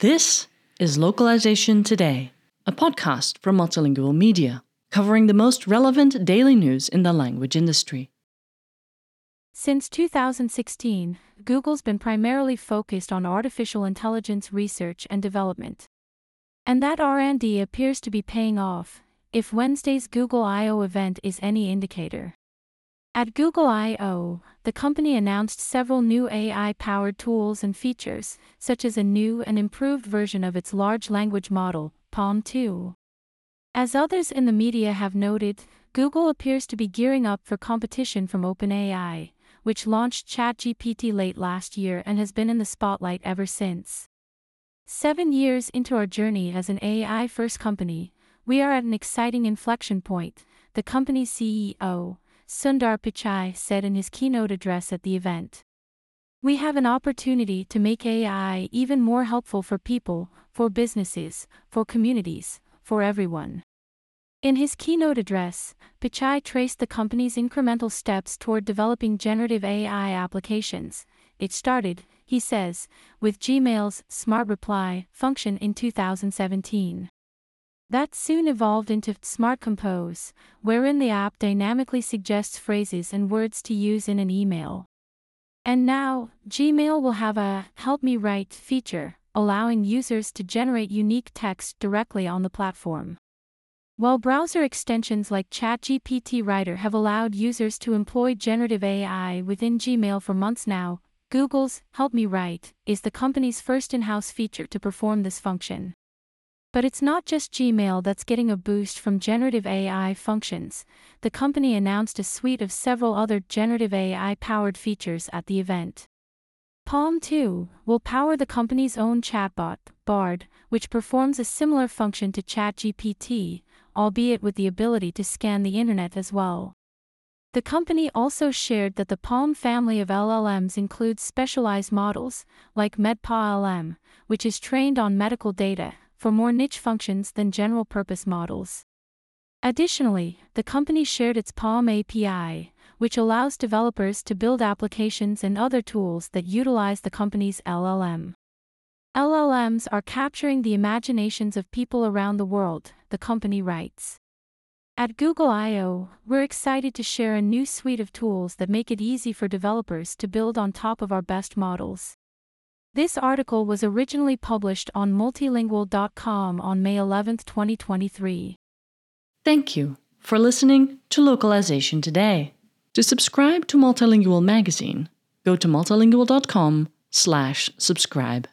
This is Localization Today, a podcast from Multilingual Media, covering the most relevant daily news in the language industry. Since 2016, Google's been primarily focused on artificial intelligence research and development. And that R&D appears to be paying off, if Wednesday's Google I/O event is any indicator. At Google I/O, the company announced several new AI-powered tools and features, such as a new and improved version of its large language model, PaLM 2. As others in the media have noted, Google appears to be gearing up for competition from OpenAI, which launched ChatGPT late last year and has been in the spotlight ever since. Seven years into our journey as an AI first company, we are at an exciting inflection point, the company's CEO, Sundar Pichai said in his keynote address at the event. We have an opportunity to make AI even more helpful for people, for businesses, for communities, for everyone. In his keynote address, Pichai traced the company's incremental steps toward developing generative AI applications. It started, he says, with Gmail's Smart Reply function in 2017. That soon evolved into Smart Compose, wherein the app dynamically suggests phrases and words to use in an email. And now, Gmail will have a Help Me Write feature, allowing users to generate unique text directly on the platform. While browser extensions like ChatGPT Writer have allowed users to employ generative AI within Gmail for months now, Google's Help Me Write is the company's first in house feature to perform this function. But it's not just Gmail that's getting a boost from generative AI functions. The company announced a suite of several other generative AI powered features at the event. PaLM 2 will power the company's own chatbot, Bard, which performs a similar function to ChatGPT, albeit with the ability to scan the internet as well. The company also shared that the PaLM family of LLMs includes specialized models, like MedPaLM, which is trained on medical data, for more niche functions than general purpose models. Additionally, the company shared its PaLM API, which allows developers to build applications and other tools that utilize the company's LLM. LLMs are capturing the imaginations of people around the world, the company writes. At Google I/O, we're excited to share a new suite of tools that make it easy for developers to build on top of our best models. This article was originally published on multilingual.com on May 11, 2023. Thank you for listening to Localization Today. To subscribe to Multilingual magazine, go to multilingual.com/subscribe.